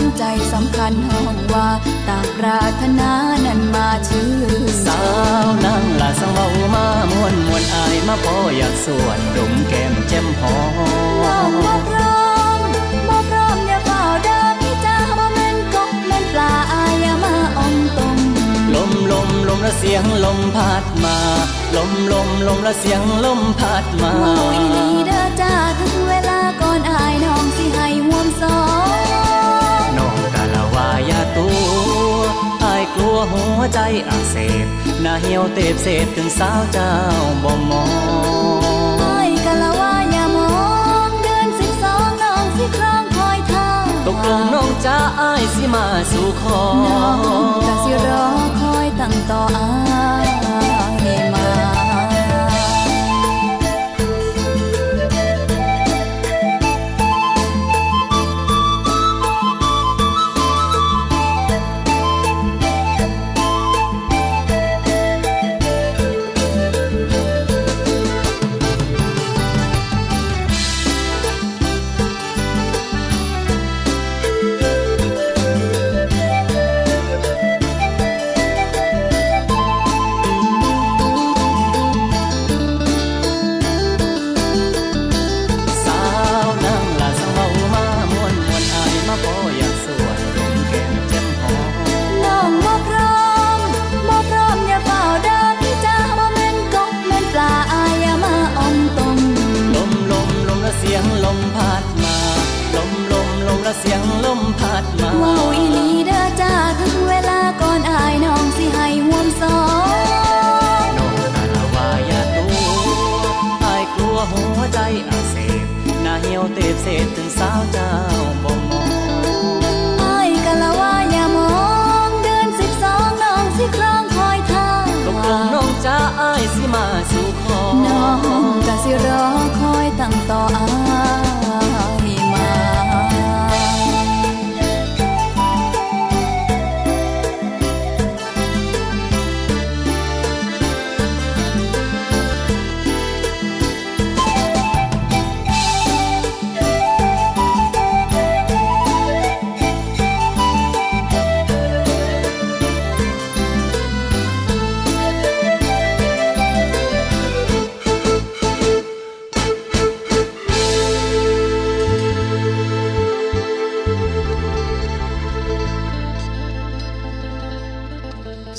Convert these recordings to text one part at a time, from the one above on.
าจังสันใจสำคัญห้องว่าตามปรารถนานั้นมาชื่อสาวนั่งละสังเบามามวนมวนอายมาพออยากสวนดมแก้มแจ่มหอมบ่พร้อมบ่พร้อมอย่าเฝ้าเดินพี่จ้าบ่แม่นกบแม่นปลาอายอย่ามาอมตมลมลมลมละเสียงลมพัดมา ลมลมลมละเสียงลมพัดมาเมาอีหลีเด้อจ้าถึงเวลาก่อนอายน้องสิให้ห่วมสองน้อายาตัวอายกลัวหัวใจอักเสบหน้าเหี่ยวเตบเสพถึงสาวเจ้าบ่มองอายกะละว่าอย่ามองเดือนสิบสองน้องสิครองคอยท่าตกลงน้องจ้าอายสิมาสู่ขอน้องกะสิรอคอยตั้งต่ออายมา เสียงลมพัดมาว้าวอีลีเด้อ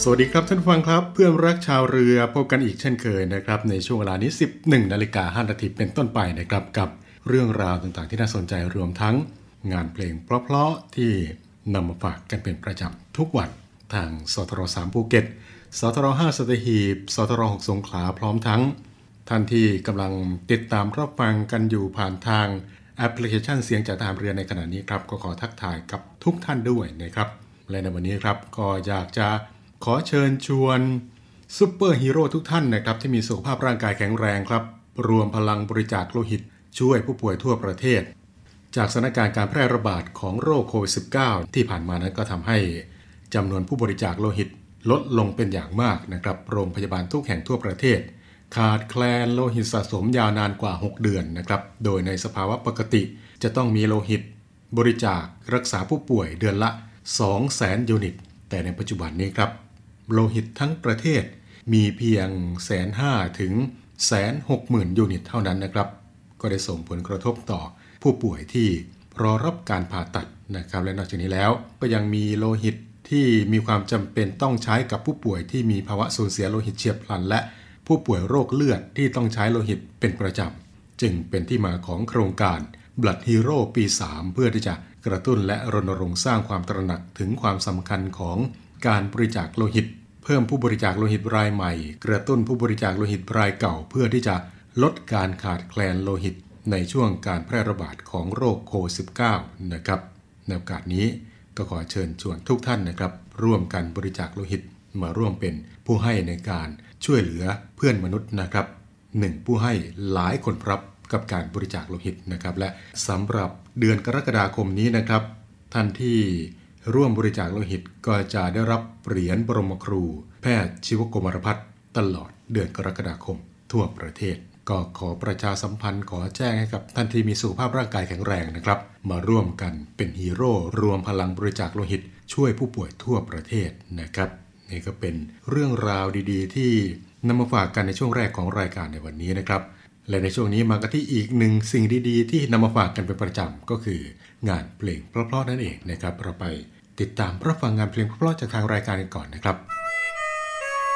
วัสดีครับท่านฟังครับ เพื่อนรักชาวเรือพบกันอีกเช่นเคยนะครับในช่วงเวลานี้ 11นาฬิกา5นาทีเป็นต้นไปนะครับกับเรื่องราวต่างๆ ที่น่าสนใจรวมทั้งงานเพลงเพราะๆที่นำมาฝากกันเป็นประจำทุกวันทางสทร3ภูเก็ตสทร5สตหีบสทร6สงขลาพร้อมทั้ง ท่านที่กำลังติดตามรับฟังกันอยู่ผ่านทางแอปพลิเคชันเสียงจากทารเรือในขณะนี้ครับก็ขอทักทายกับทุกท่านด้วยนะครับและในวันนี้ครับก็อยากจะ ขอเชิญชวนซูเปอร์ฮีโร่ทุกท่านนะครับที่มีสุขภาพร่างกายแข็งแรงครับ รวมพลังบริจาคโลหิต ช่วยผู้ป่วยทั่วประเทศ จากสถานการณ์การแพร่ระบาดของโรคโควิด -19 ที่ผ่านมานั้นก็ทำให้จำนวนผู้บริจาคโลหิตลดลงเป็นอย่างมากนะครับ โรงพยาบาลทุกแห่งทั่วประเทศ ขาดแคลนโลหิตสะสมยาวนานกว่า 6 เดือนนะครับ โดยในสภาวะปกติจะต้องมีโลหิต บริจาครักษาผู้ป่วยเดือนละ 200,000 ยูนิต แต่ในปัจจุบันนี้ครับ โลหิตทั้งประเทศ มีเพียงแสนห้าถึงแสนหกหมื่นยูนิตเท่านั้นนะครับ ก็ได้ส่งผลกระทบต่อผู้ป่วยที่รอรับการผ่าตัดนะครับและนอกจากนี้แล้วก็ยังมีโลหิตที่มีความจำเป็นต้องใช้กับผู้ป่วยที่มีภาวะสูญเสียโลหิตเฉียบพลัน และผู้ป่วยโรคเลือดที่ต้องใช้โลหิตเป็นประจำ จึงเป็นที่มาของโครงการ Blood Hero ปี 3 เพื่อที่จะกระตุ้นและรณรงค์สร้างความตระหนักถึงความสำคัญของการบริจาคโลหิต พิ่มผู้บริจาคโลหิตรายใหม่ กระตุ้นผู้บริจาคโลหิตรายเก่า เพื่อที่จะลดการขาดแคลนโลหิตในช่วงการแพร่ระบาดของโรคโควิด -19 นะครับในโอกาสนี้ก็ขอเชิญชวนทุกท่านนะครับ ร่วมกันบริจาคโลหิตมาร่วมเป็นผู้ให้ในการช่วยเหลือเพื่อนมนุษย์นะครับหนึ่งผู้ให้หลายคนรับกับการบริจาคโลหิตนะครับ และสำหรับเดือนกรกฎาคมนี้นะครับ ท่านที่ ร่วมบริจาคโลหิตก็จะได้รับเหรียญบรมครู แพทย์ชีวกรมรพัฒน์ตลอดเดือนกรกฎาคม ทั่วประเทศ ก็ขอประชาสัมพันธ์ขอแจ้งให้กับท่านที่มีสุขภาพร่างกายแข็งแรงนะครับ มาร่วมกันเป็นฮีโร่รวมพลังบริจาคโลหิต ช่วยผู้ป่วยทั่วประเทศนะครับนี่ก็เป็นเรื่องราวดีๆ ที่นำมาฝากกันในช่วงแรกของรายการในวันนี้นะครับและในช่วงนี้มากันที่อีกหนึ่งสิ่งดีๆ ที่นำมาฝากกันเป็นประจำก็คือ งานเพลงเพราะๆนั่นเองนะครับเราไป ติดตามรับฟังงานเพลงเพราะๆจากทางรายการกันก่อนนะครับ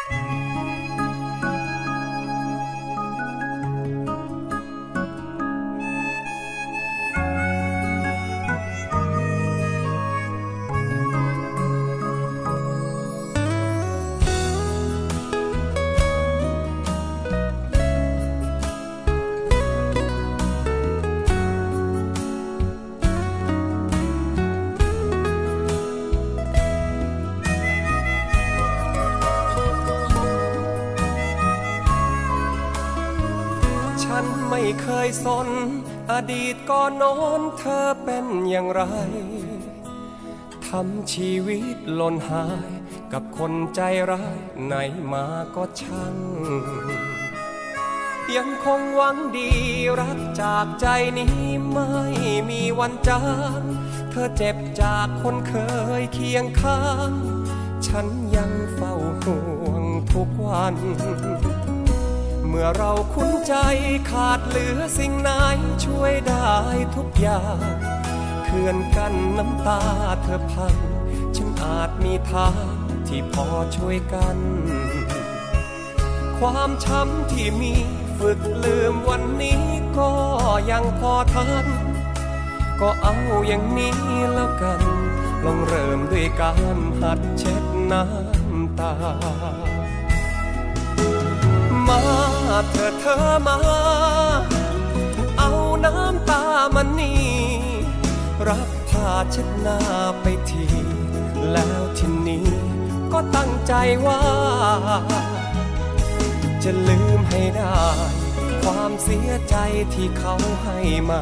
ฉั เคยสน อดีตก่อนน้นเธอเป็นอย่างไร ทำชีวิตหล่นหาย กับคนใจร้ายไหนมาก็ช่าง ยังคงหวังดีรักจากใจนี้ไม่มีวันจางเธอเจ็บจากคนเคยเคียงข้าง ฉันยังเฝ้าห่วงทุกวัน เมื่อเราคุ้นใจขาดเหลือสิ่งไหนช่วยได้ทุกอย่างเขื่อนกันน้ำตาเธอพังฉันอาจมีทางที่พอช่วยกัน ความช้ำที่มีฝึกลืมวันนี้ก็ยังพอทัน ก็เอาอย่างนี้แล้วกัน ลองเริ่มด้วยการหัดเช็ดน้ำตา มา เธอเธอมา เอาน้ำตามันนี่รับผ้าเช็ดหน้าไปทีแล้วทีนี้ก็ตั้งใจว่า จะลืมให้ได้ ความเสียใจที่เขาให้มา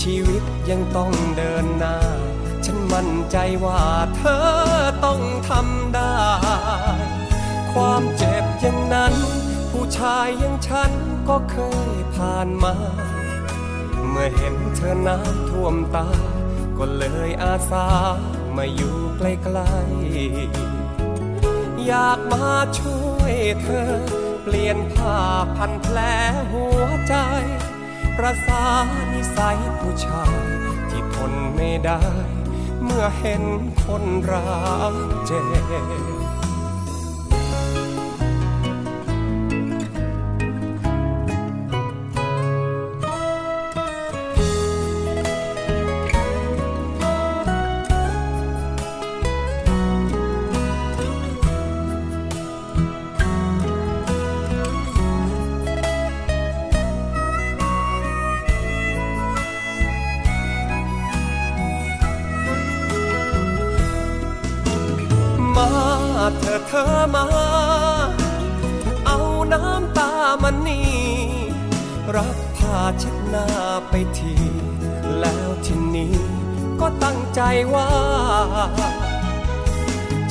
ชีวิตยังต้องเดินหน้า ฉันมั่นใจว่าเธอต้องทำได้ ความเจ็บอย่างนั้น ผู้ชายอย่างฉันก็เคยผ่านมา เมื่อเห็นเธอน้ำท่วมตา ก็เลยอาสามาอยู่ใกล้ๆ อยากมาช่วยเธอ เปลี่ยนผ้าพันแผลหัวใจ ประสานิสัยผู้ชายที่ทนไม่ได้ เมื่อเห็นคนรักเจ็บ ว่า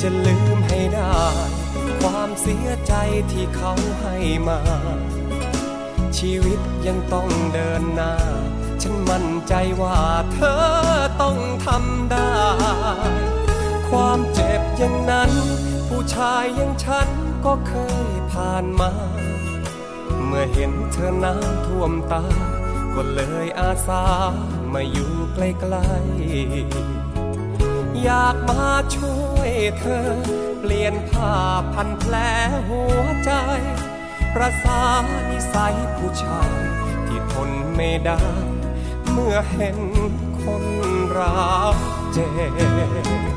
จะลืมให้ได้ ความเสียใจที่เขาให้มา ชีวิตยังต้องเดินหน้า ฉันมั่นใจว่าเธอต้องทำได้ ความเจ็บยังนั้น ผู้ชายอย่างฉันก็เคยผ่านมา เมื่อเห็นเธอน้ำท่วมตาก็เลยอาสามาอยู่ใกล้ๆ อยากมาช่วยเธอ เปลี่ยนผ้าพันแผลหัวใจ ประสานิสัยผู้ชาย ที่ทนไม่ได้ เมื่อเห็นคนรักเจ็บ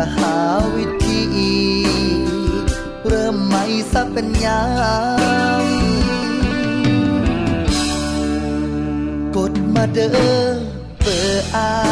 ก็หาวิธีเริ่มใหม่สักเป็นยามกดมาเด้อเปิดอา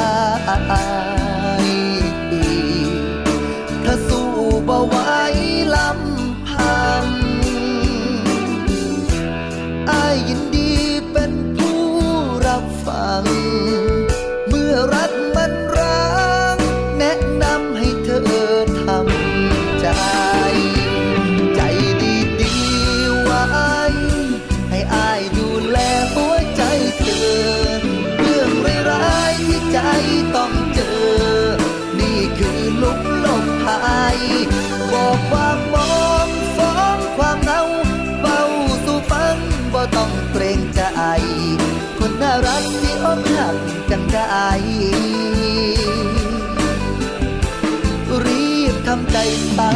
รีบทำใจตา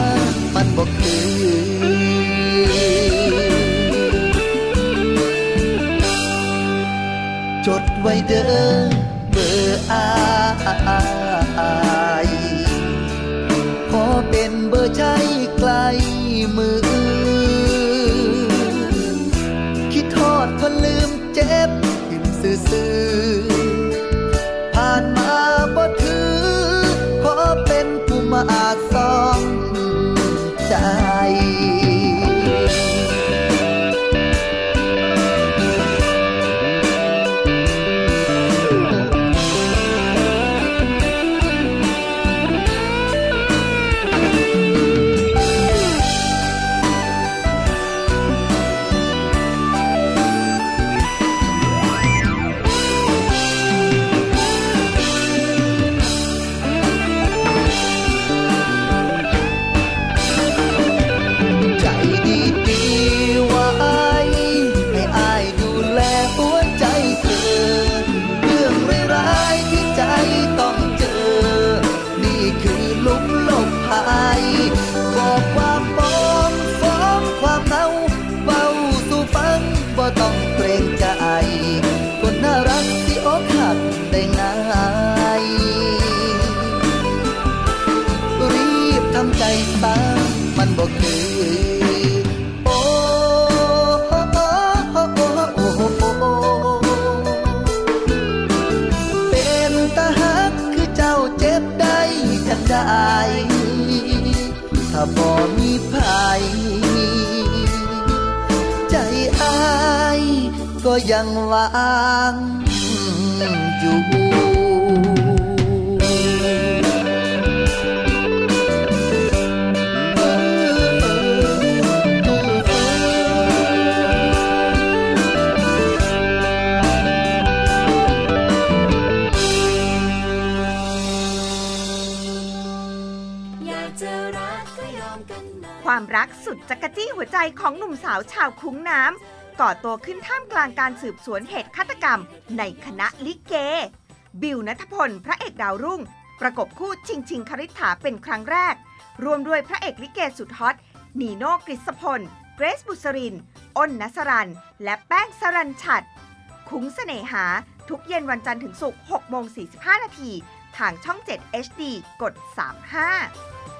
มันบอกคือจดไว้เด้อเบอร์อายขอเป็นเบอร์ใช้ไกลมือ ก่อตัวขึ้นท่ามกลางการสืบสวนเหตุฆาตกรรม ในคณะลิเก บิวนัทพล พระเอกดาวรุ่ง ประกบคู่ชิงชิงคริษฐาเป็นครั้งแรก รวมด้วยพระเอกลิเกสุดฮอตนีโน่กฤษพล เกรซบุษริน อ้นนัสรัน และแป้งสรันชัด คุ้งเสน่หา ทุกเย็นวันจันทร์ถึงศุกร์6โมง45 นาที ทางช่อง 7 HD กด 35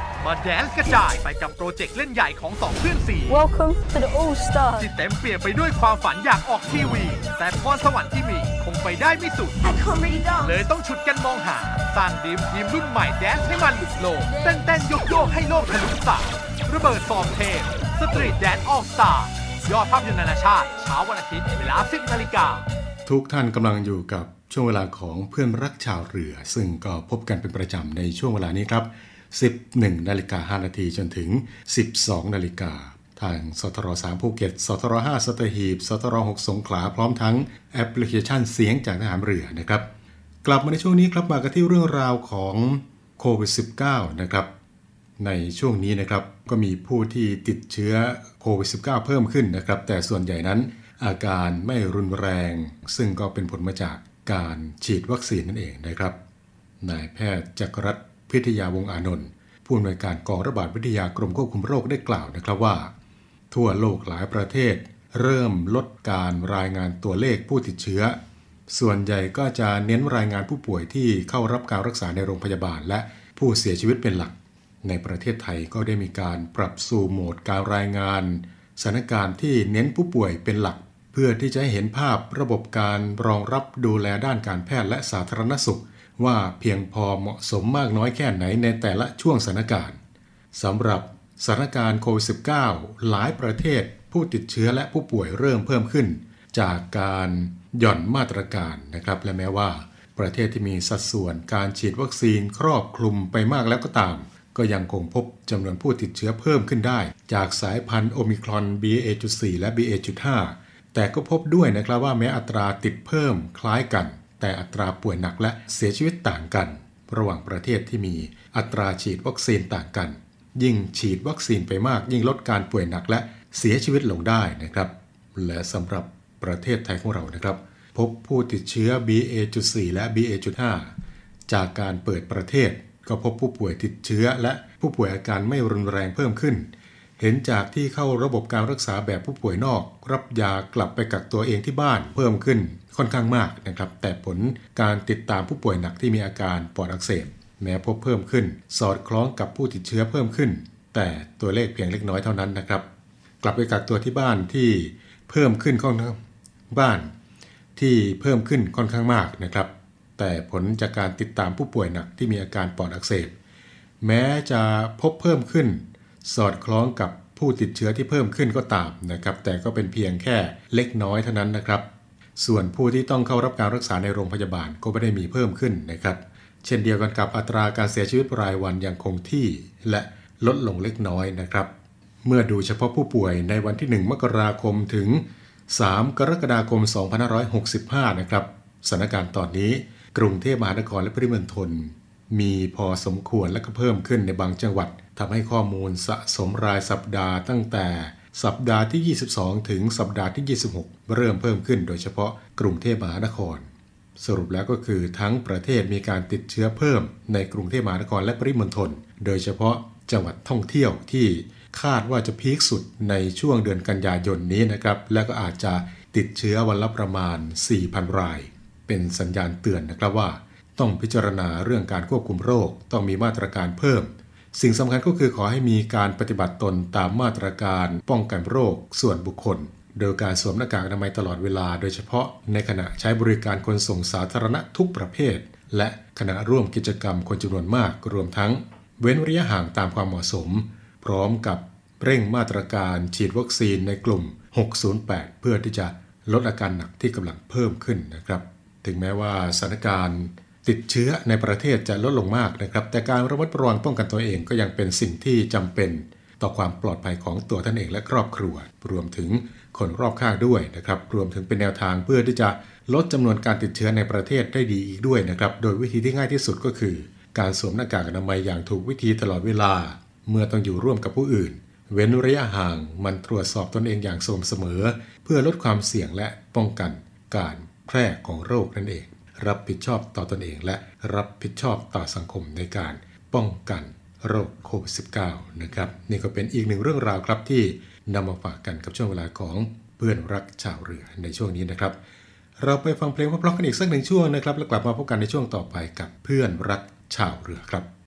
มาแดนซ์กระจายไปกับโปรเจกต์เล่นใหญ่ของสองเพื่อนซี้ Welcome to the All Stars ที่เต็มเปี่ยมไปด้วยความฝันอยากออกทีวี แต่พรสวรรค์ที่มีคงไปได้ไม่สุด I can't really dance เลยต้องฉุดกันมองหา สร้าง dream team รุ่นใหม่ dance ให้มันหลุดโลกเต้นเต้นโยกโยกให้โลกทะลุสายระเบิดฟอร์มเทพ Street Dance All Stars ยอดภาพยนตร์นานาชาติเช้าวันอาทิตย์เวลา10นาฬิกาทุกท่านกำลังอยู่กับช่วงเวลาของเพื่อนรักชาวเรือ ซึ่งก็พบกันเป็นประจำในช่วงเวลานี้ครับ 11นาฬิกา5นาทีจนถึง 12นาฬิกาทางสทร3ภูเก็ต สทร5สตหีบ สทร6สงขลา พร้อมทั้งแอปพลิเคชันเสียงจากทหารเรือนะครับ กลับมาในช่วงนี้ครับมากันที่เรื่องราวของโควิด -19 นะครับ ในช่วงนี้นะครับก็มีผู้ที่ติดเชื้อโควิด -19 เพิ่มขึ้นนะครับ แต่ส่วนใหญ่นั้นอาการไม่รุนแรง ซึ่งก็เป็นผลมาจากการฉีดวัคซีนนั่นเองนะครับ นายแพทย์จักรรัต พิทยาวงอานนท์ผู้อำนวยการกองระบาดวิทยากรมควบคุมโรคได้กล่าวนะครับว่า ทั่วโลกหลายประเทศ เริ่มลดการรายงานตัวเลขผู้ติดเชื้อ ส่วนใหญ่ก็จะเน้นรายงานผู้ป่วยที่เข้ารับการรักษาในโรงพยาบาล และผู้เสียชีวิตเป็นหลัก ในประเทศไทยก็ได้มีการปรับสู่โหมดการรายงานสถานการณ์ที่เน้นผู้ป่วยเป็นหลัก เพื่อที่จะให้เห็นภาพระบบการรองรับดูแลด้านการแพทย์และสาธารณสุข ว่าเพียงพอเหมาะสมมากน้อยแค่ไหนในแต่ละช่วงสถานการณ์สำหรับสถานการณ์โควิด -19 หลายประเทศผู้ติดเชื้อและผู้ป่วยเริ่มเพิ่มขึ้น จากการหย่อนมาตรการนะครับ และแม้ว่า ประเทศที่มีสัดส่วนการฉีดวัคซีนครอบคลุมไปมากแล้วก็ตาม ก็ยังคงพบจำนวนผู้ติดเชื้อเพิ่มขึ้นได้ จากสายพันธุ์โอมิครอน BA.4 และ BA.5 แต่ก็พบด้วยนะครับว่าแม้อัตราติดเพิ่มคล้ายกัน แต่อัตราป่วยหนักและเสียชีวิตต่างกัน ระหว่างประเทศที่มีอัตราฉีดวัคซีนต่างกัน ยิ่งฉีดวัคซีนไปมาก ยิ่งลดการป่วยหนักและเสียชีวิตลงได้นะครับ และสำหรับประเทศไทยของเรานะครับ พบผู้ติดเชื้อ BA.4 และ BA.5 จากการเปิดประเทศ ก็พบผู้ป่วยติดเชื้อ และผู้ป่วยอาการไม่รุนแรงเพิ่มขึ้น เห็นจากที่เข้าระบบการรักษาแบบผู้ป่วยนอก รับยากลับไปกักตัวเองที่บ้านเพิ่มขึ้น ค่อนข้างมากนะครับ แต่ผลการติดตามผู้ป่วยหนักที่มีอาการปอดอักเสบแม้พบเพิ่มขึ้น สอดคล้องกับผู้ติดเชื้อเพิ่มขึ้น แต่ตัวเลขเพียงเล็กน้อยเท่านั้นนะครับ กลับไปกักตัวที่บ้านที่เพิ่มขึ้นค่อนข้างบ้าน ที่เพิ่มขึ้นค่อนข้างมากนะครับ แต่ผลจากการติดตามผู้ป่วยหนักที่มีอาการปอดอักเสบแม้จะพบเพิ่มขึ้น สอดคล้องกับผู้ติดเชื้อที่เพิ่มขึ้นก็ตามนะครับ แต่ก็เป็นเพียงแค่เล็กน้อยเท่านั้นนะครับ ส่วนผู้ที่ต้องเข้ารับการรักษาในโรงพยาบาลก็ไม่ได้มีเพิ่มขึ้นนะครับ เช่นเดียวกันกับอัตราการเสียชีวิตรายวันยังคงที่และลดลงเล็กน้อยนะครับ เมื่อดูเฉพาะผู้ป่วยในวันที่ 1 มกราคมถึง 3 กรกฎาคม 2565 นะครับสถานการณ์ตอนนี้กรุงเทพมหานครและปริมณฑลมีพอสมควรและก็เพิ่มขึ้นในบางจังหวัดทำให้ข้อมูลสะสมรายสัปดาห์ตั้งแต่ สัปดาห์ที่ 22 ถึงสัปดาห์ที่ 26 เริ่มเพิ่มขึ้นโดยเฉพาะกรุงเทพมหานคร สรุปแล้วก็คือทั้งประเทศมีการติดเชื้อเพิ่มในกรุงเทพมหานครและปริมณฑลโดยเฉพาะจังหวัดท่องเที่ยวที่คาดว่าจะพีคสุดในช่วงเดือนกันยายนนี้นะครับ และก็อาจจะติดเชื้อวันละประมาณ 4,000 ราย เป็นสัญญาณเตือนนะครับว่า ต้องพิจารณาเรื่องการควบคุมโรค ต้องมีมาตรการเพิ่ม สิ่งสำคัญก็คือขอให้มีการปฏิบัติตนตามมาตรการป้องกันโรคส่วนบุคคล โดยการสวมหน้ากากอนามัยตลอดเวลา โดยเฉพาะในขณะใช้บริการขนส่งสาธารณะทุกประเภท และขณะร่วมกิจกรรมคนจำนวนมากรวมทั้ง เว้นระยะห่างตามความเหมาะสม พร้อมกับเร่งมาตรการฉีดวัคซีนในกลุ่ม 608 เพื่อที่จะลดอาการหนักที่กำลังเพิ่มขึ้นนะครับ ถึงแม้ว่าสถานการณ์ ติดเชื้อในประเทศจะลดลงมากนะครับ แต่การระมัดระวังป้องกันตัวเองก็ยังเป็นสิ่งที่จำเป็น ต่อความปลอดภัยของตัวท่านเองและครอบครัว รวมถึงคนรอบข้างด้วยนะครับ รวมถึงเป็นแนวทางเพื่อที่จะลดจำนวนการติดเชื้อในประเทศได้ดีอีกด้วยนะครับ โดยวิธีที่ง่ายที่สุดก็คือ การสวมหน้ากากอนามัยอย่างถูกวิธีตลอดเวลา เมื่อต้องอยู่ร่วมกับผู้อื่น เว้นระยะห่าง มันตรวจสอบตนเองอย่างสม่ำเสมอ เพื่อลดความเสี่ยงและป้องกันการแพร่ของโรคนั่นเอง รับผิดชอบต่อตอนเอง และรับผิดชอบต่อสังคมในการป้องกันโรคโควิด -19 นะครับ นี่ก็เป็นอีกหนึ่งเรื่องราวครับที่นำมาฝากกันกับช่วงเวลาของเพื่อนรักชาวเรือในช่วงนี้นะครับ เราไปฟังเพลงเพราะๆกันอีกสักหนึ่งช่วงนะครับ แล้วกลับมาพบกันในช่วงต่อไปกับเพื่อนรักชาวเรือครับ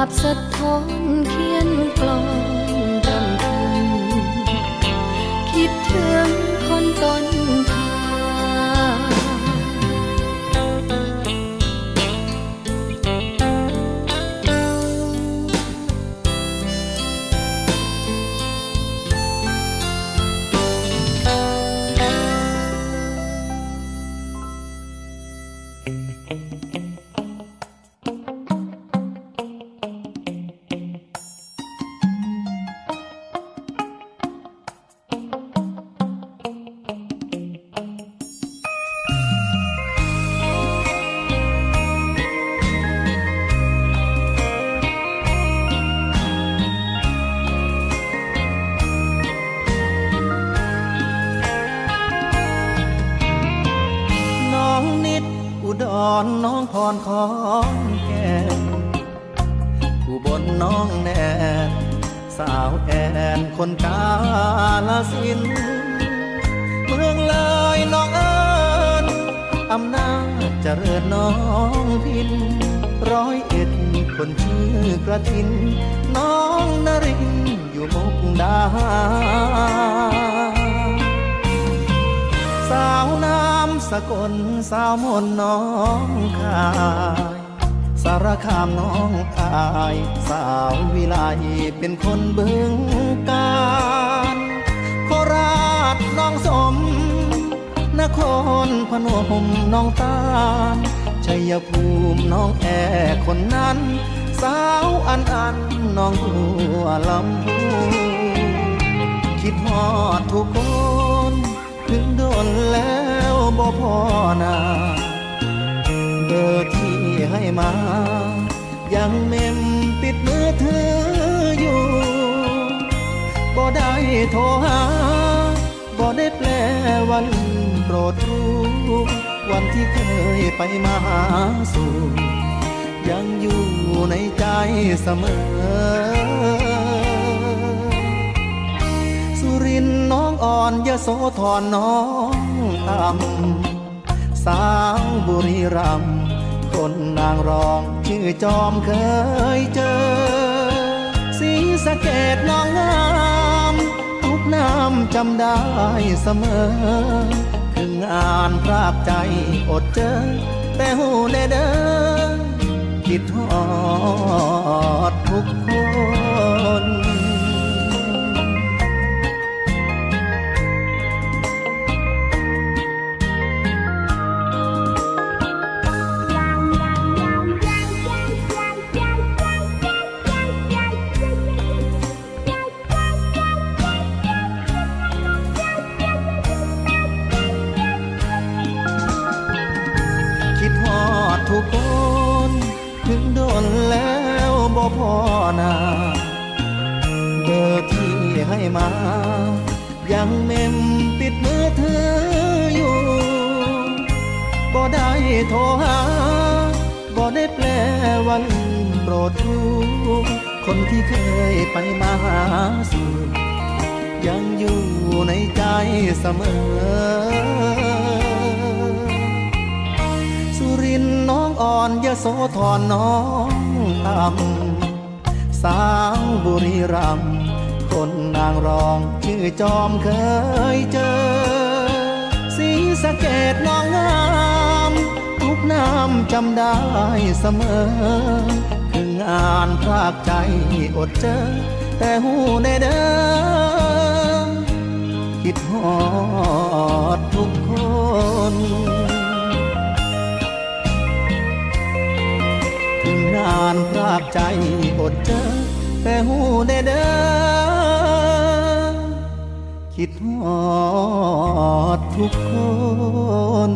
าบสะท้อนเขียนกลอนรำพังคิดถึงคนตน คิดฮอดทุกคน ถึงโดนแล้วบ่พอนาเบอร์ที่ให้มา ยังเมมติดมือถืออยู่บ่ได้โทรหาบ่ได้แปลวันโปรดรู้วันที่เคยไปมาหาสู่ยังอยู่ในใจเสมอ รินน้องอ่อนยโสธรน้องต่ำสาวบุรีรัมคนนางรองชื่อจอมเคยเจอ สีสะเกดน้องงามทุกน้ำจำได้เสมอคืองานพรากใจอดเจอ แต่หูแน่เด้อคิดฮอดทุกคน ยังเมมติดมือถืออยู่บ่ได้โทรหาบ่ได้แปลวันโปรดรู้คนที่เคยไปมาหาสู่ยังอยู่ในใจเสมอ สุรินทร์น้องอ่อนยโสธรน้องต่ำสาวบุรีรัมย์างรองชื่อจอมเคยเจอ สีสะเกดน้องงาม ทุกน้ำจำได้เสมอคืองานพรากใจอดเจอ แต่หูในเด้อคิดฮอดทุกคนถึงงานพรากใจอดเจอ แต่หูได้เด้อ คิดหอดทุกคน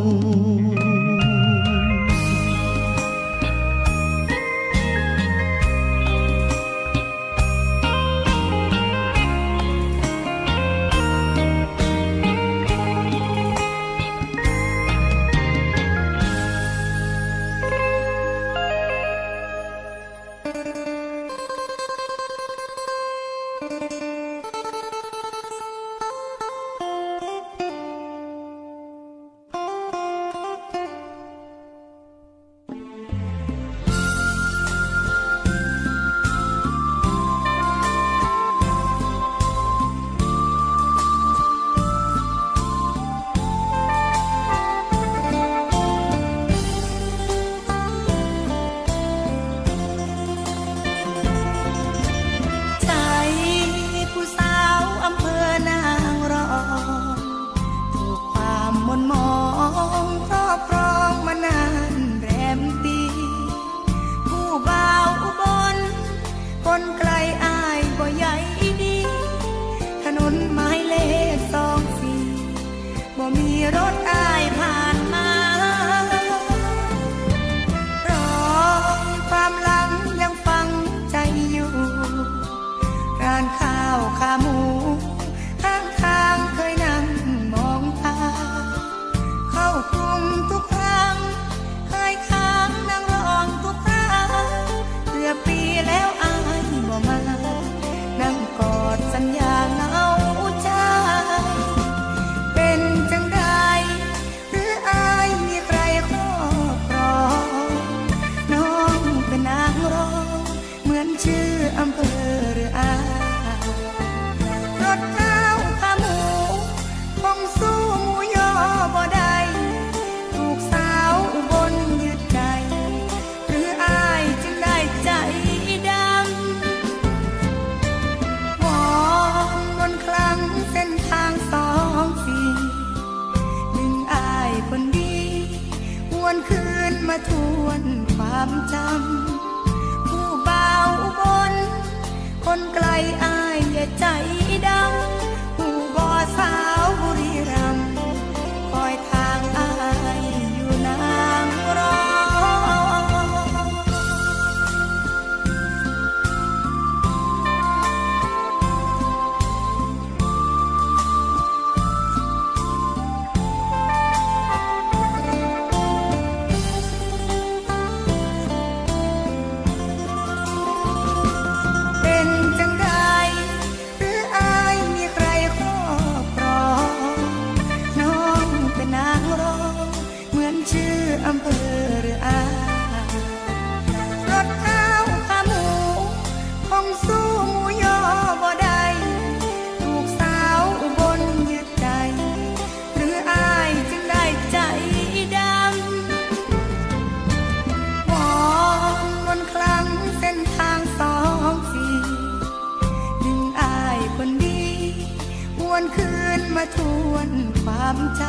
ทวนความจ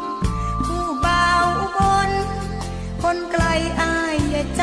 ำผู้บ่าวบนคนไกลอายอย่าใจ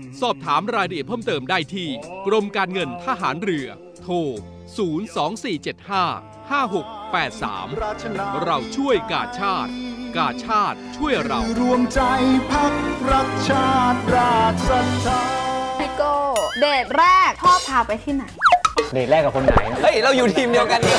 สอบถามรายละเอียดเพิ่มเติมได้ที่ กรมการเงินทหารเรือ โทร 02475 5683 เราช่วยกาชาติ กาชาติช่วยเรา รวมใจพักรักชาติราชศรัทธาพี่โก้เดทแรกพ่อพาไปที่ไหน เดทแรกกับคนไหน เฮ้ย เราอยู่ทีมเดียวกันนี่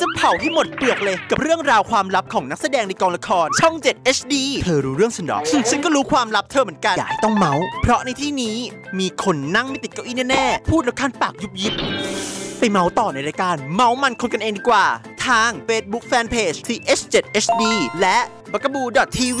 จะเผาให้หมดเปลือกเลยกับเรื่องราวความลับของนักแสดงในกองละคร ช่อง 7 HD เธอรู้เรื่องฉันหรอ ฉันก็รู้ความลับเธอเหมือนกัน อย่าให้ต้องเมาส์เพราะในที่นี้มีคนนั่งไม่ติดเก้าอี้แน่ๆ พูดแล้วคันปากยุบยิบ ไปเมาส์ต่อในรายการ เมาส์มันคนกันเองดีกว่า ทาง Facebook Fanpage TH7HD และ b a g a b o o TV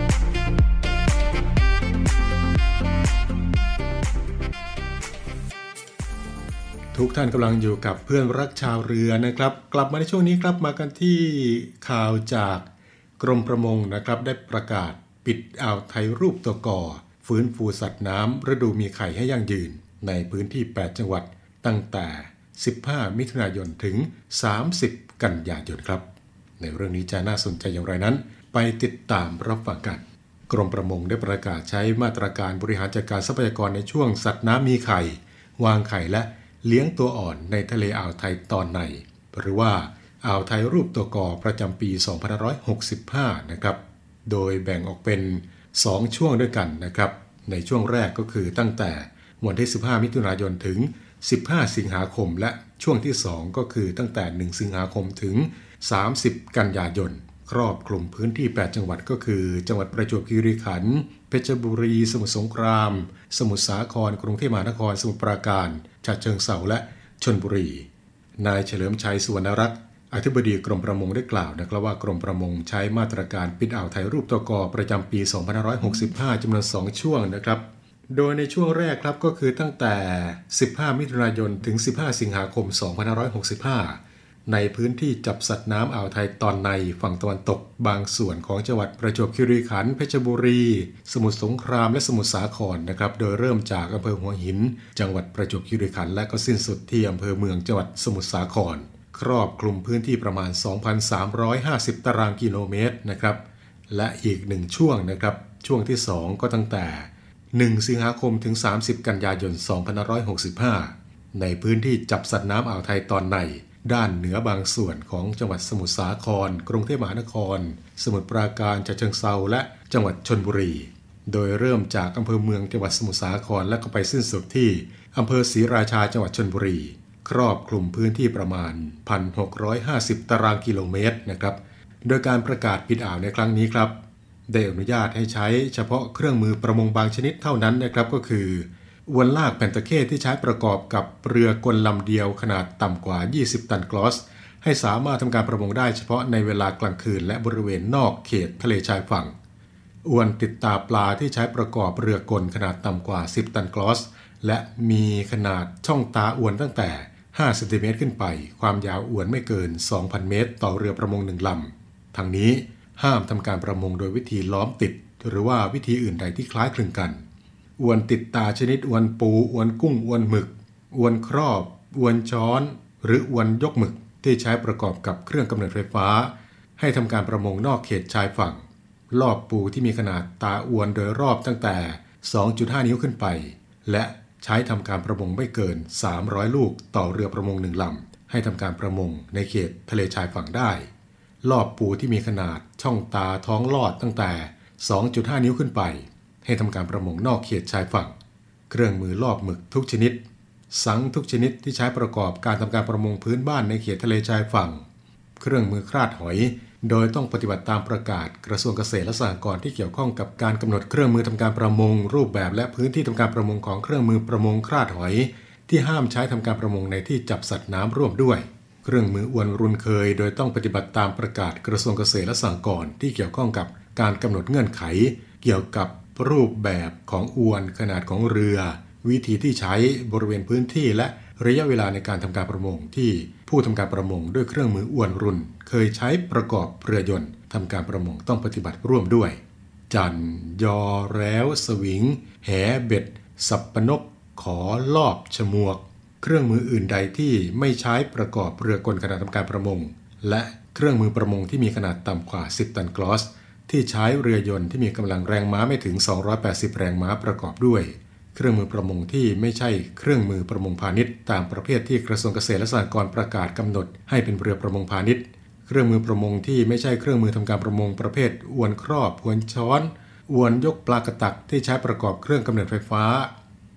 ทุกท่านกำลังอยู่กับเพื่อนรักชาวเรือนะครับ กลับมาในช่วงนี้ครับมากันที่ข่าวจากกรมประมงนะครับ ได้ประกาศปิดอ่าวไทยรูปตัวก่อ ฟื้นฟูสัตว์น้ำฤดูมีไข่ให้ยั่งยืน ในพื้นที่ 8 จังหวัดตั้งแต่ 15 มิถุนายนถึง 30 กันยายนครับ ในเรื่องนี้จะน่าสนใจอย่างไรนั้น ไปติดตามรับฟังกัน กรมประมงได้ประกาศใช้มาตรการบริหารจัดการทรัพยากรในช่วงสัตว์น้ำมีไข่ วางไข่และ เลี้ยงตัวอ่อนในทะเลอ่าวไทยตอนใน หรือว่าอ่าวไทยรูปตัวกอประจำปี 2565 นะครับ โดยแบ่งออกเป็น 2 ช่วงด้วยกันนะครับ ในช่วงแรกก็คือตั้งแต่วันที่ 15 มิถุนายนถึง 15 สิงหาคม และช่วงที่ 2 ก็คือตั้งแต่ 1 สิงหาคมถึง 30 กันยายน ครอบคลุมพื้นที่ 8 จังหวัดก็คือ จังหวัดประจวบคีรีขันธ์ เพชรบุรี สมุทรสงคราม สมุทรสาคร กรุงเทพมหานคร สมุทรปราการฉะเชิงเทราและชนบุรี นายเฉลิมชัยสุวรรณรักษ์อธิบดีกรมประมงได้กล่าวนะครับว่ากรมประมงใช้มาตรการปิดอ่าวไทยรูปตกอประจำปี 2565จำนวน 2 ช่วงนะครับ โดยในช่วงแรกครับก็คือตั้งแต่ 15 มิถุนายน ถึง 15 สิงหาคม 2565 ในพื้นที่จับสัตว์น้ำอ่าวไทยตอนในฝั่งตะวันตก บางส่วนของจังหวัดประจวบคีรีขันธ์เพชรบุรี สมุทรสงครามและสมุทรสาครนะครับ โดยเริ่มจากอำเภอหัวหิน จังหวัดประจวบคีรีขันธ์และก็สิ้นสุดที่อำเภอเมืองจังหวัดสมุทรสาคร ครอบคลุมพื้นที่ประมาณ 2,350 ตารางกิโลเมตรนะครับ และอีกหนึ่งช่วงนะครับ ช่วงที่ 2 ก็ตั้งแต่ 1 สิงหาคมถึง 30 กันยายน 2565 ในพื้นที่จับสัตว์น้ำอ่าวไทยตอนใน ด้านเหนือบางส่วนของจังหวัดสมุทรสาคร กรุงเทพมหานคร สมุทรปราการฉะเชิงเซาและจังหวัดชนบุรี โดยเริ่มจากอำเภอเมืองจังหวัดสมุทรสาครและก็ไปสิ้นสุดที่อำเภอศรีราชาจังหวัดชนบุรี ครอบคลุมพื้นที่ประมาณ 1,650 ตารางกิโลเมตรนะครับ โดยการประกาศปิดอ่าวในครั้งนี้ครับ ได้อนุญาตให้ใช้เฉพาะเครื่องมือประมงบางชนิดเท่านั้นนะครับก็คือ อวนลากแผ่นตะเข้ที่ใช้ประกอบกับเรือกลลำเดียวขนาดต่ำกว่า 20 ตันกลอส ให้สามารถทำการประมงได้เฉพาะในเวลากลางคืนและบริเวณนอกเขตทะเลชายฝั่ง อวนติดตาปลาที่ใช้ประกอบเรือกลขนาดต่ำกว่า 10 ตันกลอส และมีขนาดช่องตาอวนตั้งแต่5เซนติเมตรขึ้นไป ความยาวอวนไม่เกิน 2,000 เมตร ต่อเรือประมงหนึ่งลำทั้งนี้ห้ามทำการประมงโดยวิธีล้อมติด หรือว่าวิธีอื่นใดที่คล้ายคลึงกัน อวนติดตาชนิดอวนปู อวนกุ้ง อวนหมึก อวนครอบ อวนช้อน หรืออวนยกหมึกที่ใช้ประกอบกับเครื่องกำเนิดไฟฟ้า ให้ทำการประมงนอกเขตชายฝั่ง รอบปูที่มีขนาดตาอวนโดยรอบตั้งแต่ 2.5 นิ้วขึ้นไป และใช้ทำการประมงไม่เกิน 300 ลูกต่อเรือประมงหนึ่งลำให้ทำการประมงในเขตทะเลชายฝั่งได้ รอบปูที่มีขนาดช่องตาท้องลอดตั้งแต่ 2.5 นิ้วขึ้นไป ให้ทำการประมงนอกเขตชายฝั่ง เครื่องมือลอบหมึกทุกชนิด สังทุกชนิดที่ใช้ประกอบการทำการประมงพื้นบ้านในเขตทะเลชายฝั่ง เครื่องมือคลาดหอย โดยต้องปฏิบัติตามประกาศกระทรวงเกษตรและสหกรณ์ที่เกี่ยวข้องกับการกำหนดเครื่องมือทำการประมง รูปแบบและพื้นที่ทำการประมงของเครื่องมือประมงคลาดหอย ที่ห้ามใช้ทำการประมงในที่จับสัตว์น้ำร่วมด้วยเครื่องมืออวนรุนเคย โดยต้องปฏิบัติตามประกาศกระทรวงเกษตรและสหกรณ์ที่เกี่ยวข้องกับการกำหนดเงื่อนไข เกี่ยวกับ รูปแบบของอวนขนาดของเรือ วิธีที่ใช้บริเวณพื้นที่ และระยะเวลาในการทำการประมงที่ผู้ทำการประมงด้วยเครื่องมืออวนรุน เคยใช้ประกอบเรือยนต์ทำการประมงต้องปฏิบัติร่วมด้วย จันยอแล้วสวิง แหเบ็ด สับปนก ขอลอบฉมวก เครื่องมืออื่นใดที่ไม่ใช้ประกอบเรือกลขณะทำการประมง และเครื่องมือประมงที่มีขนาดต่ำกว่า 10 ตันกลอส ที่ใช้เรือยนต์ที่มีกำลังแรงม้าไม่ถึง 280 แรงม้าประกอบด้วย เครื่องมือประมงที่ไม่ใช่เครื่องมือประมงพาณิชย์ตามประเภทที่กระทรวงเกษตรและสหกรณ์ประกาศกำหนด ให้เป็นเรือประมงพาณิชย์ เครื่องมือประมงที่ไม่ใช่เครื่องมือทำการประมงประเภท อวนครอบอวนช้อน อวนยกปลากระตักที่ใช้ประกอบเครื่องกำเนิดไฟฟ้า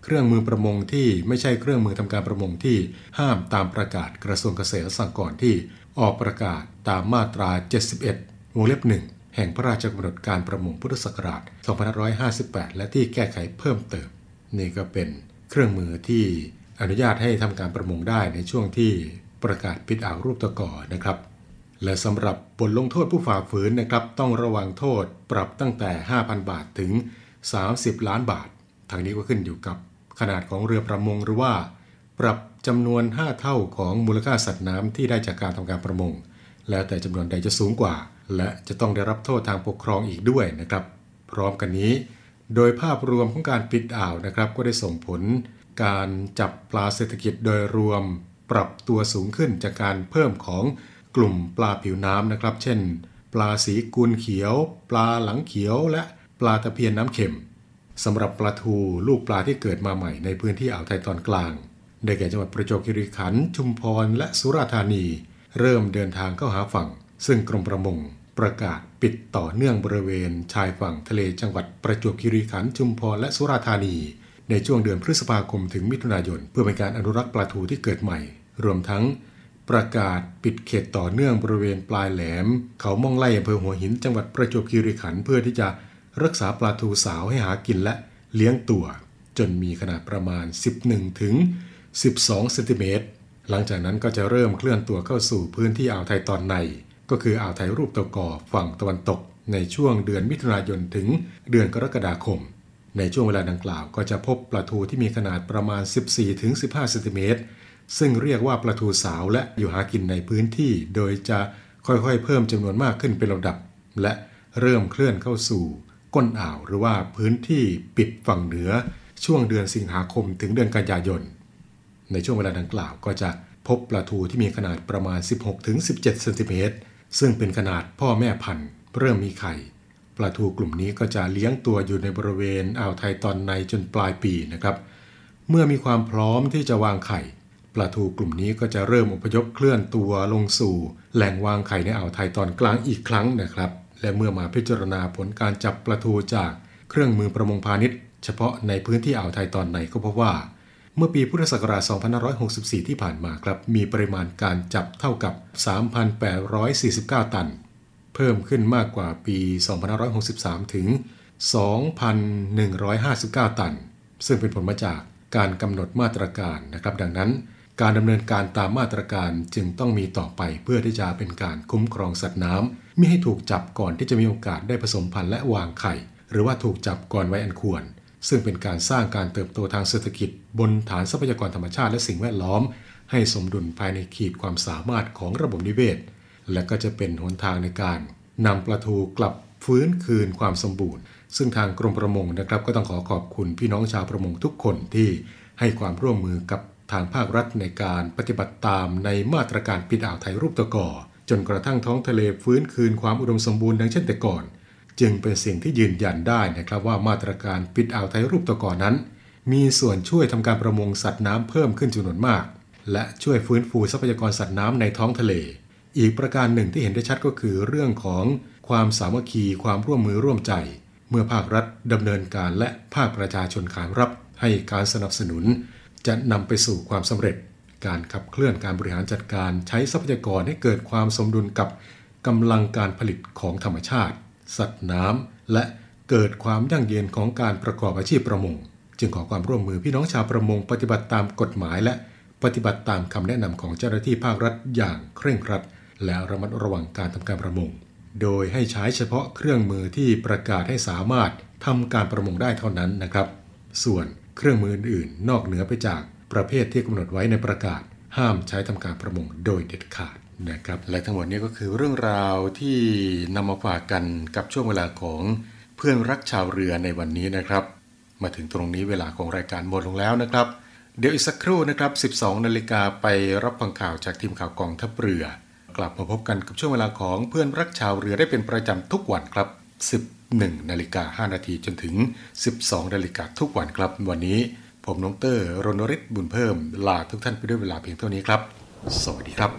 เครื่องมือประมงที่ไม่ใช่เครื่องมือทำการประมงที่ห้ามตามประกาศกระทรวงเกษตรและสหกรณ์ที่ ออกประกาศตามมาตรา 71 วงเล็บหนึ่ง แห่งพระราชกำหนดการประมงพุทธศักราช 2558 และที่แก้ไขเพิ่มเติม นี่ก็เป็นเครื่องมือที่อนุญาตให้ทำการประมงได้ในช่วงที่ประกาศปิดอ่าวรูปตะกอนะครับ และสำหรับบทลงโทษผู้ฝ่าฝืนนะครับ ต้องระวังโทษปรับตั้งแต่ 5,000 บาทถึง 30 ล้านบาท ทางนี้ก็ขึ้นอยู่กับขนาดของเรือประมงหรือว่า ปรับจำนวน 5 เท่าของมูลค่าสัตว์น้ำที่ได้จากการทำการประมง แล้วแต่จำนวนใดจะสูงกว่า และจะต้องได้รับโทษทางปกครองอีกด้วยนะครับ พร้อมกันนี้ โดยภาพรวมของการปิดอ่าวนะครับ ก็ได้ส่งผล การจับปลาเศรษฐกิจโดยรวม ปรับตัวสูงขึ้นจากการเพิ่มของกลุ่มปลาผิวน้ำนะครับ เช่น ปลาสีกุลเขียว ปลาหลังเขียวและปลาตะเพียนน้ำเค็มสำหรับปลาทูลูกปลาที่เกิดมาใหม่ในพื้นที่อ่าวไทยตอนกลาง ได้แก่จังหวัดประจวบคีรีขันธ์ชุมพรและสุราษฎร์ธานี เริ่มเดินทางเข้าหาฝั่ง ซึ่งกรมประมงประกาศปิดต่อเนื่องบริเวณ ชายฝั่งทะเลจังหวัดประจวบคีรีขันธ์ชุมพรและสุราษฎร์ธานี ในช่วงเดือนพฤษภาคมถึงมิถุนายน เพื่อเป็นการอนุรักษ์ปลาทูที่เกิดใหม่ รวมทั้ง ประกาศปิดเขตต่อเนื่องบริเวณปลายแหลม เขาม่องไล่อำเภอหัวหินจังหวัดประจวบคีรีขันธ์เพื่อที่จะรักษาปลาทูสาวให้หากินและเลี้ยงตัว จนมีขนาดประมาณ 11ถึง12เซนติเมตรหลังจากนั้นก็จะเริ่มเคลื่อนตัวเข้าสู่พื้นที่อ่าวไทยตอนใน ก็คืออ่าวไทยรูปตะกอฝั่งตะวันตก ในช่วงเดือนมิถุนายนถึงเดือนกรกฎาคม ในช่วงเวลาดังกล่าวก็จะพบปลาทูที่มีขนาดประมาณ 14-15เซนติเมตรซึ่งเรียกว่าปลาทูสาวและอยู่หากินในพื้นที่ โดยจะค่อยๆ เพิ่มจำนวนมากขึ้นเป็นลำดับ และเริ่มเคลื่อนเข้าสู่ ก้นอ่าวหรือว่าพื้นที่ปิดฝั่งเหนือ ช่วงเดือนสิงหาคมถึงเดือนกันยายน ในช่วงเวลาดังกล่าวก็จะพบปลาทูที่มีขนาดประมาณ 16-17เซนติเมตร ซึ่งเป็นขนาดพ่อแม่พันธุ์เริ่มมีไข่ ปลาทูกลุ่มนี้ก็จะเลี้ยงตัวอยู่ในบริเวณอ่าวไทยตอนในจนปลายปีนะครับ เมื่อมีความพร้อมที่จะวางไข่ ปลาทูกลุ่มนี้ก็จะเริ่มอพยพเคลื่อนตัวลงสู่ แหล่งวางไข่ในอ่าวไทยตอนกลางอีกครั้งนะครับ และเมื่อมาพิจารณาผลการจับปลาทูจากเครื่องมือประมงพาณิชย์ เฉพาะในพื้นที่อ่าวไทยตอนในก็พบว่า เมื่อปีพุทธศักราช 2564 ที่ผ่านมาครับ มีปริมาณการจับเท่ากับ 3,849 ตัน เพิ่มขึ้นมากกว่าปี 2563 ถึง 2,159 ตัน ซึ่งเป็นผลมาจากการกำหนดมาตรการนะครับ ดังนั้น การดำเนินการตามมาตรการจึงต้องมีต่อไปเพื่อที่จะเป็นการคุ้มครองสัตว์น้ำไม่ให้ถูกจับก่อนที่จะมีโอกาสได้ผสมพันธุ์และวางไข่ หรือว่าถูกจับก่อนไว้อันควร ซึ่งเป็นการสร้างการเติบโตทางเศรษฐกิจ บนฐานทรัพยากรธรรมชาติและสิ่งแวดล้อม ให้สมดุลภายในขีดความสามารถของระบบนิเวศ และก็จะเป็นหนทางในการนำปลาทูกลับฟื้นคืนความสมบูรณ์ ซึ่งทางกรมประมงนะครับ ก็ต้องขอขอบคุณพี่น้องชาวประมงทุกคนที่ให้ความร่วมมือกับทางภาครัฐในการปฏิบัติตามในมาตรการปิดอ่าวไทยรูปตะกอจนกระทั่งท้องทะเลฟื้นคืนความอุดมสมบูรณ์ดังเช่นแต่ก่อน จึงเป็นสิ่งที่ยืนยันได้นะครับว่ามาตรการปิดอ่าวไทยรูปตะกอนนั้น มีส่วนช่วยทำการประมงสัตว์น้ำเพิ่มขึ้นจำนวนมาก และช่วยฟื้นฟูทรัพยากรสัตว์น้ำในท้องทะเล อีกประการหนึ่งที่เห็นได้ชัดก็คือเรื่องของความสามัคคีความร่วมมือร่วมใจ เมื่อภาครัฐดำเนินการและภาคประชาชนขานรับ ให้การสนับสนุน จะนำไปสู่ความสำเร็จ การขับเคลื่อนการบริหารจัดการใช้ทรัพยากรให้เกิดความสมดุลกับกำลังการผลิตของธรรมชาติ สัตว์น้ำและเกิดความยั่งยืนของการประกอบอาชีพประมง จึงขอความร่วมมือพี่น้องชาวประมง ปฏิบัติตามกฎหมายและปฏิบัติตามคำแนะนำของเจ้าหน้าที่ภาครัฐอย่างเคร่งครัด และระมัดระวังการทำการประมง โดยให้ใช้เฉพาะเครื่องมือที่ประกาศให้สามารถทำการประมงได้เท่านั้นนะครับ ส่วนเครื่องมืออื่นนอกเหนือไปจากประเภทที่กำหนดไว้ในประกาศ ห้ามใช้ทำการประมงโดยเด็ดขาด นะครับและทั้งหมดนี้ก็คือเรื่องราวที่นำมาฝากกันกับช่วงเวลาของเพื่อนรักชาวเรือในวันนี้นะครับ มาถึงตรงนี้เวลาของรายการหมดลงแล้วนะครับ เดี๋ยวอีกสักครู่นะครับ 12 นาฬิกาไปรับฟังข่าวจากทีมข่าวกองทัพเรือ กลับมาพบกันกับช่วงเวลาของเพื่อนรักชาวเรือได้เป็นประจำทุกวันครับ 11 นาฬิกา 5 นาทีจนถึง 12 นาฬิกาทุกวันครับ วันนี้ ผมน้องเตอร์รณฤทธิ์บุญเพิ่ม ลาทุกท่านไปด้วยเวลาเพียงเท่านี้ครับ สวัสดีครับ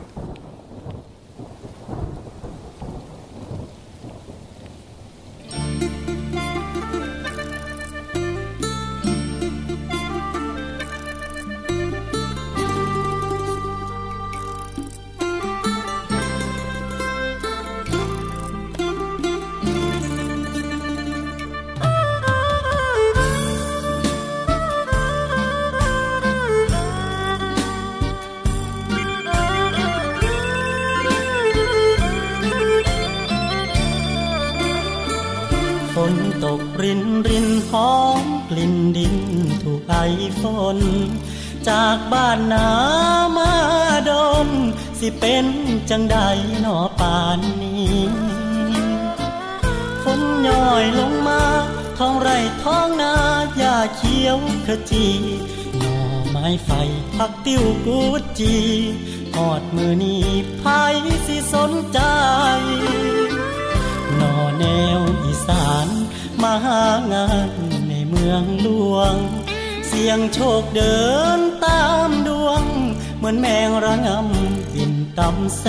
ากบ้านนามาดนสิเป็นจังใดหนอป่านนี้ฝนย่อยลงมาท้องไร่ท้องนาหญ้าเขียวขจีหน่อไม้ไฟผักติ้วกูดจีหอดมือนี้ไผสิสนใจหน่อแนวอีสานมาหางานในเมืองหลวง เสียงโชคเดิน มือนแมงระงำบินต่ำแส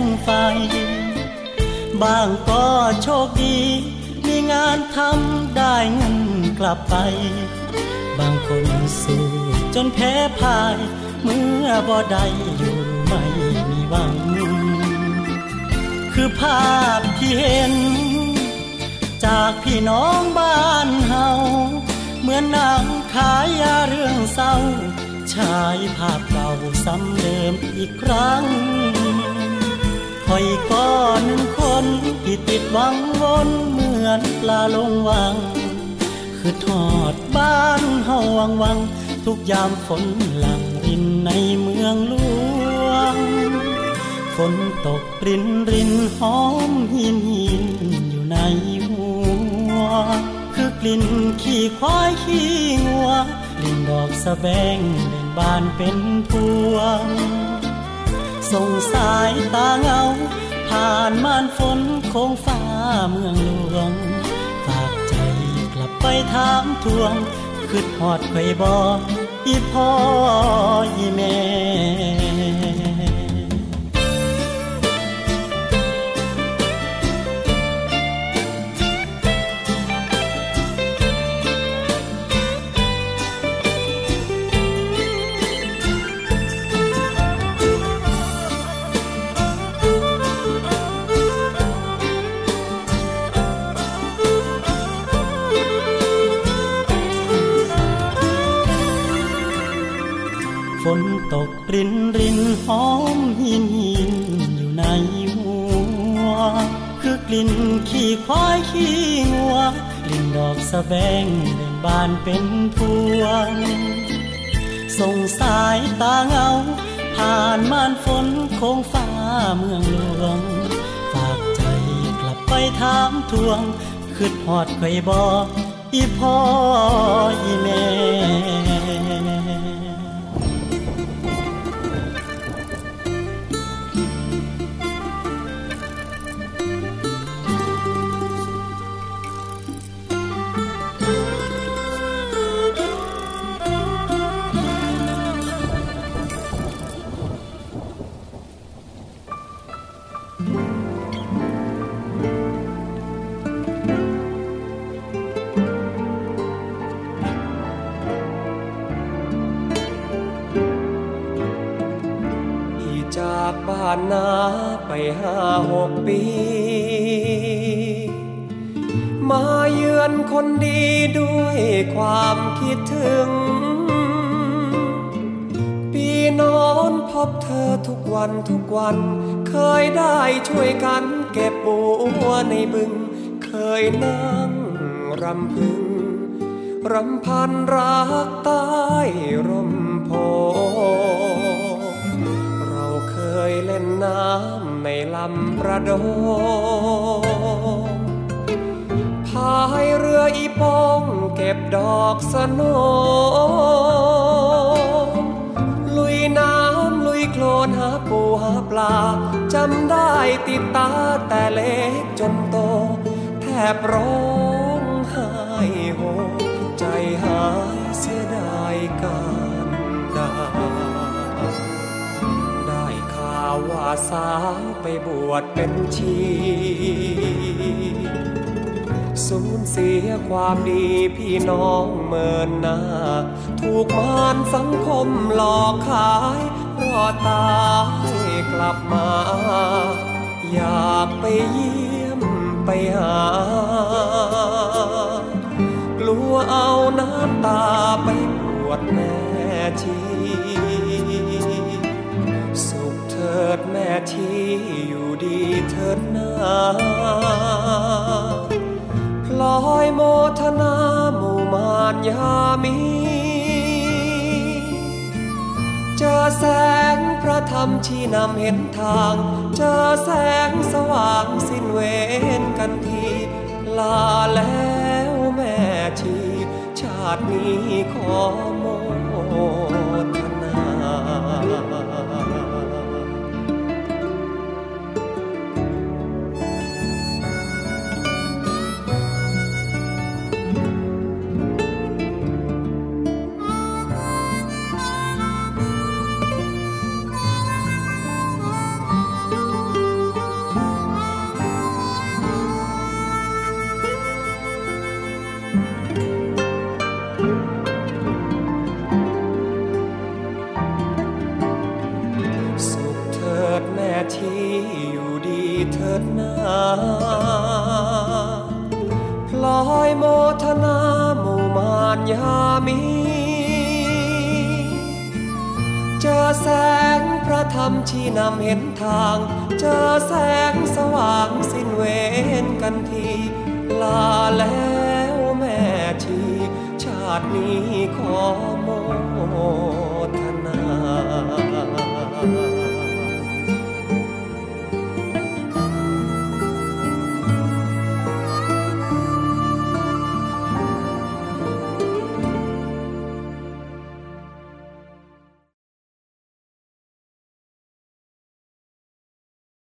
งไฟ บางก็โชคดี มีงานทำได้เงินกลับไป บางคนสู้จนแพ้พ่าย เมื่อบ่ได้อยู่ไม่มีหวัง คือภาพที่เห็น จากพี่น้องบ้านเฮา เหมือนหนังขายยาเรื่องเศร้า ฉายภาพเก่าซ้ำเดิมอีกครั้งคอยก็หนึ่งคนที่ติดหวังวนเหมือนปลาลงวัง คือทอดบ้านเฮาวังวัง ทุกยามฝนหลังรินในเมืองหลวง ฝนตกรินรินหอมหินหินอยู่ในหัว คือกลิ่นขี้ควายขี้งัวกลิ่นดอกสะแบงเด่น บานเป็นพวง ส่งสายตาเงา ผ่านม่านฝนโคงฟ้าเมืองหลวง ฝากใจกลับไปถามทวงคืดหอดไข่บออีพ่ออีแม่ รินรินหอมหินหินอยู่ในหัว คือกลิ่นขี้ควายขี้งัว กลิ่นดอกสะแบงเบ่งบานเป็นพวง ส่งสายตาเงา ผ่านม่านฝนคงฟ้าเมืองหลวง ฝากใจกลับไปถามทวงคืดหอดไข่บออีพ่ออีแม่ วันทุกวัน เคยได้ช่วยกันเก็บบัวในบึง เคยนั่งรำพึง รำพันรักใต้ร่มโพธิ์เราเคยเล่นน้ำในลำประโดงพายเรืออีปองเก็บดอกสโนลุ หาปูหาปลาจำได้ติดตาแต่เล็กจนโต แทบร้องไห้โฮใจหายเสียดายการดาได้ข่าวว่าสาวไปบวชเป็นชีสูญเสียความดีพี่น้องเมินหน้า ถูกมารสังคมหลอกขายรอตาย มา อยากไปเยี่ยมไปหา กลัวเอาน้ำตาไปปวดแม่ รมชี้นำเห็นทาง เจอแสงสว่างสิ้นเวรกันที ลาแล้วแม่ชี ชาตินี้ขอ